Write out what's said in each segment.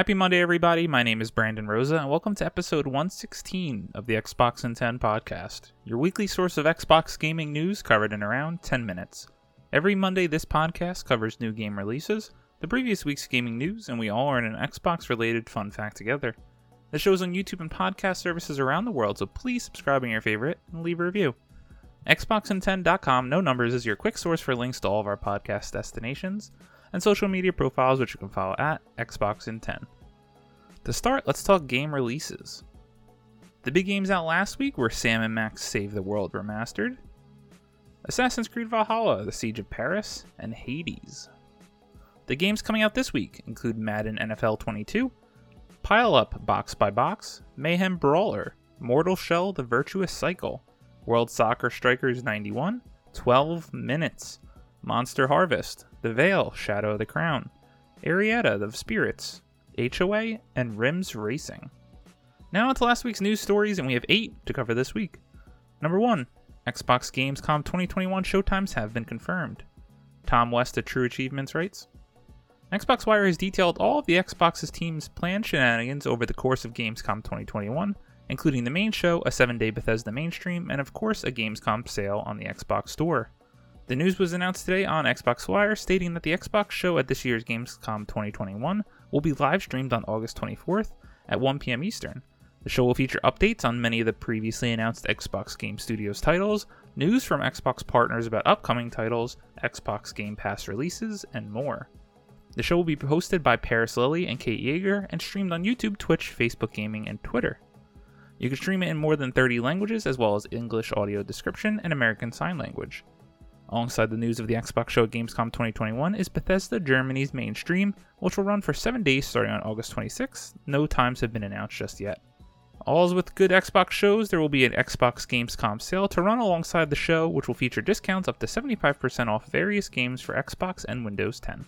Happy Monday, everybody. My name is Brandon Rosa, and welcome to episode 116 of the Xbox in 10 podcast, your weekly source of Xbox gaming news covered in around 10 minutes. Every Monday, this podcast covers new game releases, the previous week's gaming news, and we all learn an Xbox related fun fact together. The show's on YouTube and podcast services around the world, so please subscribe in your favorite and leave a review. Xboxin10.com, no numbers, is your quick source for links to all of our podcast destinations and social media profiles, which you can follow at Xboxin10. To start, let's talk game releases. The big games out last week were Sam & Max Save the World Remastered, Assassin's Creed Valhalla, The Siege of Paris, and Hades. The games coming out this week include Madden NFL 22, Pile Up Box by Box, Mayhem Brawler, Mortal Shell The Virtuous Cycle, World Soccer Strikers 91, 12 Minutes, Monster Harvest, The Veil, Shadow of the Crown, Arietta, The Spirits, HOA, and Rims Racing. Now to last week's news stories, and we have eight to cover this week. Number one, Xbox Gamescom 2021 showtimes have been confirmed. Tom West of True Achievements writes Xbox Wire has detailed all of the Xbox's team's planned shenanigans over the course of Gamescom 2021, including the main show, a 7 day Bethesda mainstream, and of course a Gamescom sale on the Xbox Store. The news was announced today on Xbox Wire, stating that the Xbox show at this year's Gamescom 2021 will be live streamed on August 24th at 1 p.m. Eastern. The show will feature updates on many of the previously announced Xbox Game Studios titles, news from Xbox partners about upcoming titles, Xbox Game Pass releases, and more. The show will be hosted by Paris Lilly and Kate Yeager and streamed on YouTube, Twitch, Facebook Gaming, and Twitter. You can stream it in more than 30 languages as well as English audio description and American Sign Language. Alongside the news of the Xbox show at Gamescom 2021 is Bethesda Germany's mainstream, which will run for 7 days starting on August 26th. No times have been announced just yet. All's with good Xbox shows, there will be an Xbox Gamescom sale to run alongside the show, which will feature discounts up to 75% off various games for Xbox and Windows 10.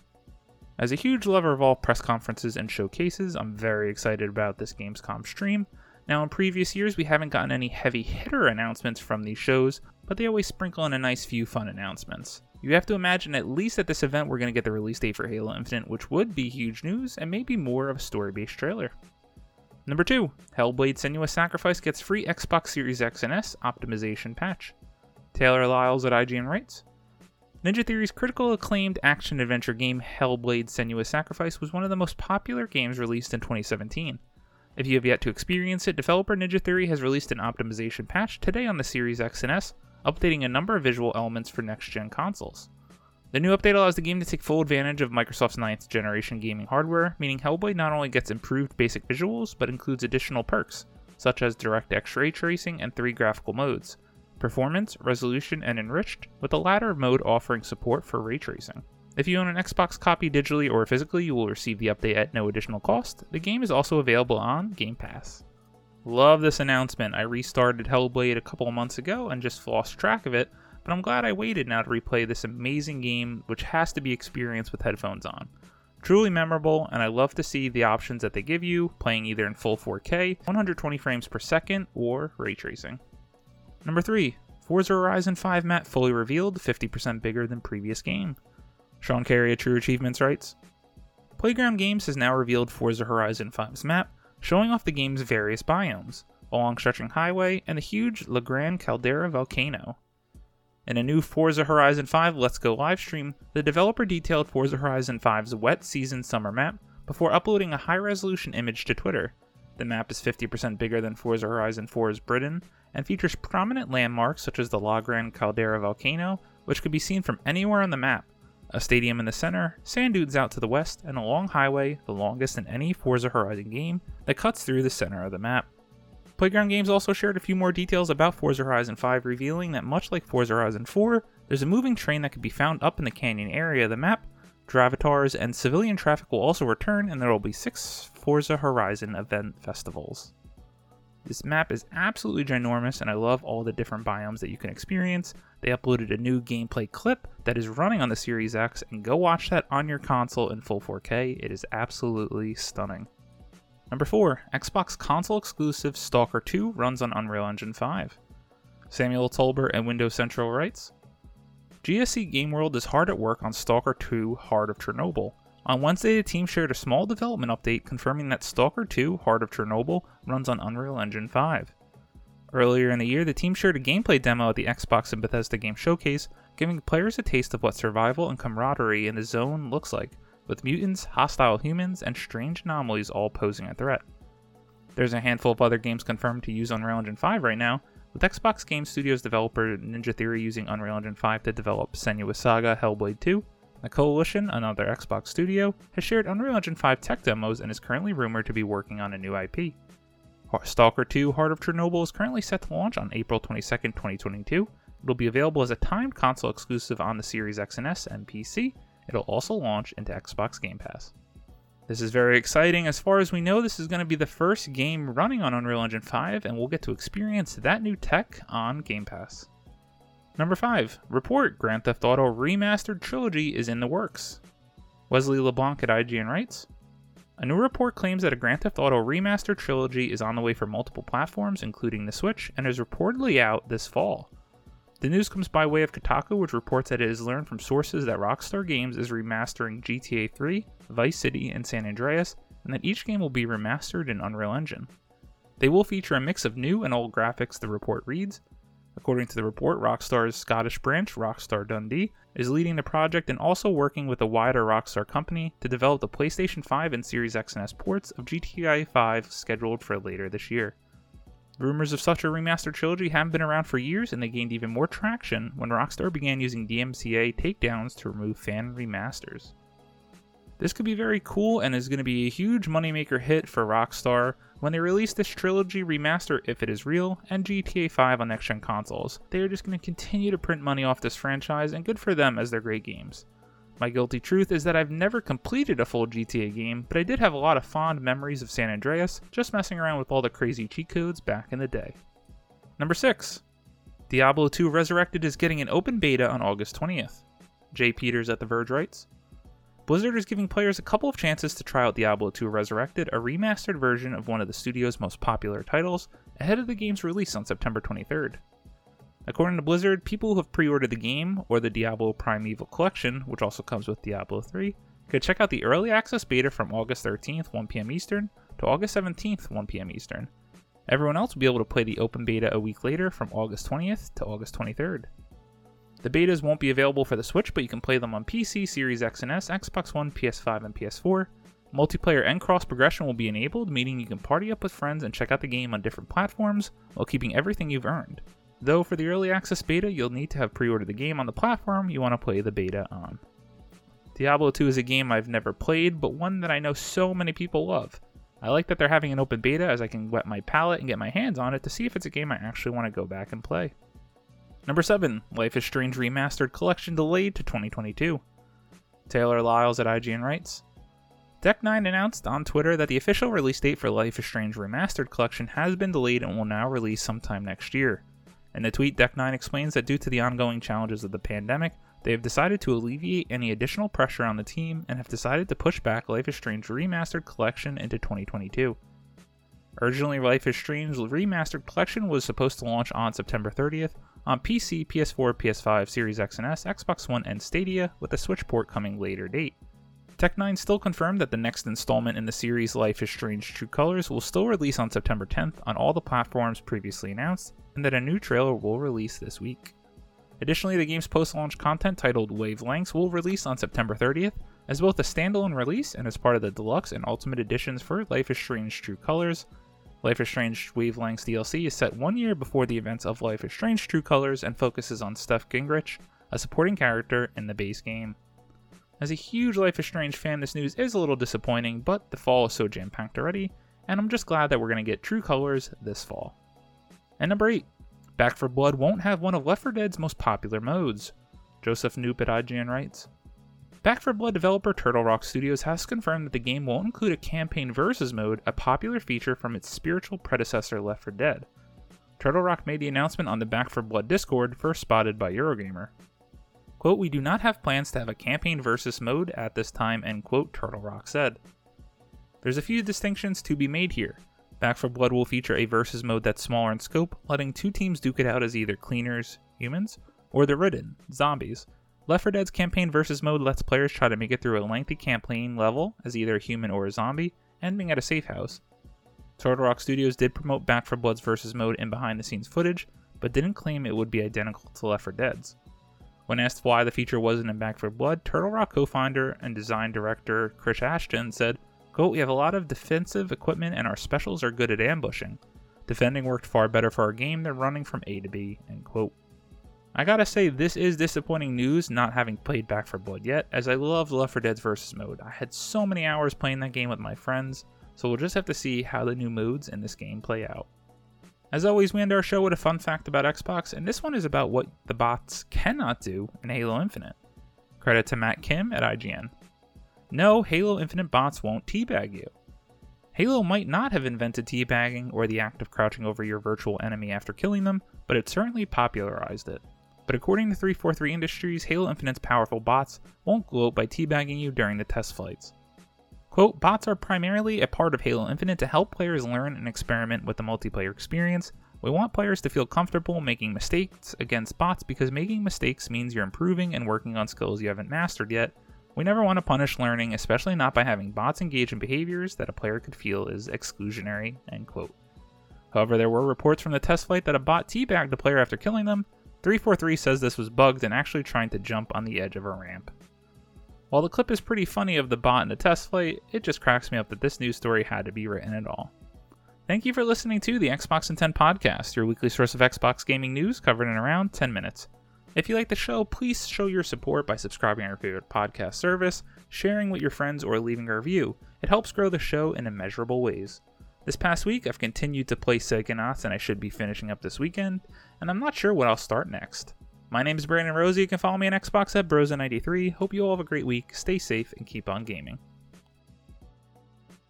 As a huge lover of all press conferences and showcases, I'm very excited about this Gamescom stream. Now, in previous years, we haven't gotten any heavy hitter announcements from these shows, but they always sprinkle in a nice few fun announcements. You have to imagine at least at this event we're going to get the release date for Halo Infinite, which would be huge news and maybe more of a story based trailer. Number 2, Hellblade Senua's Sacrifice gets free Xbox Series X and S optimization patch. Taylor Lyles at IGN writes Ninja Theory's critical acclaimed action adventure game Hellblade Senua's Sacrifice was one of the most popular games released in 2017. If you have yet to experience it, developer Ninja Theory has released an optimization patch today on the Series X and S, updating a number of visual elements for next gen consoles. The new update allows the game to take full advantage of Microsoft's 9th generation gaming hardware, meaning Hellblade not only gets improved basic visuals, but includes additional perks, such as DirectX ray tracing and three graphical modes performance, resolution, and enriched, with the latter mode offering support for ray tracing. If you own an Xbox copy digitally or physically, you will receive the update at no additional cost. The game is also available on Game Pass. Love this announcement. I restarted Hellblade a couple months ago and just lost track of it, but I'm glad I waited now to replay this amazing game, which has to be experienced with headphones on. Truly memorable, and I love to see the options that they give you, playing either in full 4K, 120 frames per second, or ray tracing. Number 3. Forza Horizon 5 map fully revealed, 50% bigger than previous game. Sean Carey at True Achievements writes Playground Games has now revealed Forza Horizon 5's map, showing off the game's various biomes, a long stretching highway, and the huge La Gran Caldera volcano. In a new Forza Horizon 5 Let's Go livestream, the developer detailed Forza Horizon 5's wet season summer map before uploading a high resolution image to Twitter. The map is 50% bigger than Forza Horizon 4's Britain and features prominent landmarks such as the La Gran Caldera volcano, which could be seen from anywhere on the map, a stadium in the center, sand dunes out to the west, and a long highway, the longest in any Forza Horizon game, that cuts through the center of the map. Playground Games also shared a few more details about Forza Horizon 5, revealing that much like Forza Horizon 4, there's a moving train that can be found up in the canyon area of the map. Drivatars and civilian traffic will also return, and there will be six Forza Horizon event festivals. This map is absolutely ginormous, and I love all the different biomes that you can experience. They uploaded a new gameplay clip that is running on the Series X, and go watch that on your console in full 4K. It is absolutely stunning. Number 4, Xbox console exclusive Stalker 2 runs on Unreal Engine 5. Samuel Tolbert and Windows Central writes GSC Game World is hard at work on Stalker 2 Heart of Chernobyl, On Wednesday, the team shared a small development update confirming that Stalker 2 Heart of Chernobyl runs on Unreal Engine 5. Earlier in the year, the team shared a gameplay demo at the Xbox and Bethesda Game Showcase, giving players a taste of what survival and camaraderie in the zone looks like, with mutants, hostile humans, and strange anomalies all posing a threat. There's a handful of other games confirmed to use Unreal Engine 5 right now, with Xbox Game Studios developer Ninja Theory using Unreal Engine 5 to develop Senua's Saga Hellblade 2, the Coalition, another Xbox studio, has shared Unreal Engine 5 tech demos and is currently rumored to be working on a new IP. Stalker 2 Heart of Chernobyl is currently set to launch on April 22, 2022. It'll be available as a timed console exclusive on the Series X and S and PC. It'll also launch into Xbox Game Pass. This is very exciting. As far as we know, this is going to be the first game running on Unreal Engine 5, and we'll get to experience that new tech on Game Pass. Number 5. Report Grand Theft Auto Remastered Trilogy is in the works. Wesley LeBlanc at IGN writes A new report claims that a Grand Theft Auto Remastered Trilogy is on the way for multiple platforms, including the Switch, and is reportedly out this fall. The news comes by way of Kotaku, which reports that it has learned from sources that Rockstar Games is remastering GTA 3, Vice City, and San Andreas, and that each game will be remastered in Unreal Engine. They will feature a mix of new and old graphics, the report reads, According to the report, Rockstar's Scottish branch, Rockstar Dundee, is leading the project and also working with a wider Rockstar company to develop the PlayStation 5 and Series X and S ports of GTA 5 scheduled for later this year. Rumors of such a remastered trilogy have been around for years, and they gained even more traction when Rockstar began using DMCA takedowns to remove fan remasters. This could be very cool and is going to be a huge moneymaker hit for Rockstar when they release this trilogy remaster if it is real and GTA 5 on next gen consoles. They are just going to continue to print money off this franchise and good for them as they're great games. My guilty truth is that I've never completed a full GTA game, but I did have a lot of fond memories of San Andreas, just messing around with all the crazy cheat codes back in the day. Number 6. Diablo 2 Resurrected is getting an open beta on August 20th. Jay Peters at The Verge writes Blizzard is giving players a couple of chances to try out Diablo 2 Resurrected, a remastered version of one of the studio's most popular titles, ahead of the game's release on September 23rd. According to Blizzard, people who have pre ordered the game, or the Diablo Prime Evil Collection, which also comes with Diablo 3, could check out the early access beta from August 13th, 1pm Eastern, to August 17th, 1pm Eastern. Everyone else will be able to play the open beta a week later from August 20th to August 23rd. The betas won't be available for the Switch, but you can play them on PC, Series X and S, Xbox One, PS5, and PS4. Multiplayer and cross progression will be enabled, meaning you can party up with friends and check out the game on different platforms while keeping everything you've earned. Though for the early access beta, you'll need to have pre ordered the game on the platform you want to play the beta on. Diablo 2 is a game I've never played, but one that I know so many people love. I like that they're having an open beta as I can wet my palate and get my hands on it to see if it's a game I actually want to go back and play. Number 7, Life is Strange Remastered Collection delayed to 2022. Taylor Lyles at IGN writes Deck9 announced on Twitter that the official release date for Life is Strange Remastered Collection has been delayed and will now release sometime next year. In the tweet, Deck9 explains that due to the ongoing challenges of the pandemic, they have decided to alleviate any additional pressure on the team and have decided to push back Life is Strange Remastered Collection into 2022. Originally, Life is Strange Remastered Collection was supposed to launch on September 30th, on PC, PS4, PS5, Series X and S, Xbox One, and Stadia, with a Switch port coming later date. Deck9 still confirmed that the next installment in the series Life is Strange True Colors will still release on September 10th on all the platforms previously announced, and that a new trailer will release this week. Additionally, the game's post launch content titled Wavelengths will release on September 30th, as both a standalone release and as part of the deluxe and ultimate editions for Life is Strange True Colors, Life is Strange Wavelengths DLC is set one year before the events of Life is Strange True Colors and focuses on Steph Gingrich, a supporting character in the base game. As a huge Life is Strange fan, this news is a little disappointing, but the fall is so jam packed already, and I'm just glad that we're going to get True Colors this fall. And number 8, Back 4 Blood won't have one of Left 4 Dead's most popular modes. Joseph Knoop at IGN writes Back 4 Blood developer Turtle Rock Studios has confirmed that the game won't include a campaign versus mode, a popular feature from its spiritual predecessor Left 4 Dead. Turtle Rock made the announcement on the Back 4 Blood Discord, first spotted by Eurogamer. Quote, We do not have plans to have a campaign versus mode at this time, end quote, Turtle Rock said. There's a few distinctions to be made here. Back 4 Blood will feature a versus mode that's smaller in scope, letting two teams duke it out as either cleaners, humans, or the ridden, zombies, Left 4 Dead's campaign versus mode lets players try to make it through a lengthy campaign level as either a human or a zombie, ending at a safe house. Turtle Rock Studios did promote Back 4 Blood's versus mode in behind the scenes footage, but didn't claim it would be identical to Left 4 Dead's. When asked why the feature wasn't in Back 4 Blood, Turtle Rock co founder and design director Chris Ashton said, quote, We have a lot of defensive equipment and our specials are good at ambushing. Defending worked far better for our game than running from A to B, end quote. I gotta say, this is disappointing news not having played Back 4 Blood yet, as I love Left 4 Dead's versus mode. I had so many hours playing that game with my friends, so we'll just have to see how the new modes in this game play out. As always, we end our show with a fun fact about Xbox, and this one is about what the bots cannot do in Halo Infinite. Credit to Matt Kim at IGN. No, Halo Infinite bots won't teabag you. Halo might not have invented teabagging or the act of crouching over your virtual enemy after killing them, but it certainly popularized it. But according to 343 Industries, Halo Infinite's powerful bots won't gloat by teabagging you during the test flights. Quote, bots are primarily a part of Halo Infinite to help players learn and experiment with the multiplayer experience. We want players to feel comfortable making mistakes against bots because making mistakes means you're improving and working on skills you haven't mastered yet. We never want to punish learning, especially not by having bots engage in behaviors that a player could feel is exclusionary, end quote. However, there were reports from the test flight that a bot teabagged a player after killing them, 343 says this was bugged and actually trying to jump on the edge of a ramp. While the clip is pretty funny of the bot in the test flight, it just cracks me up that this news story had to be written at all. Thank you for listening to the Xbox in 10 podcast, your weekly source of Xbox gaming news covered in around 10 minutes. If you like the show, please show your support by subscribing to your favorite podcast service, sharing with your friends, or leaving a review. It helps grow the show in immeasurable ways. This past week, I've continued to play Psychonauts, and I should be finishing up this weekend, and I'm not sure what I'll start next. My name is Brandon Rosa. You can follow me on Xbox at Brosa93. Hope you all have a great week, stay safe, and keep on gaming.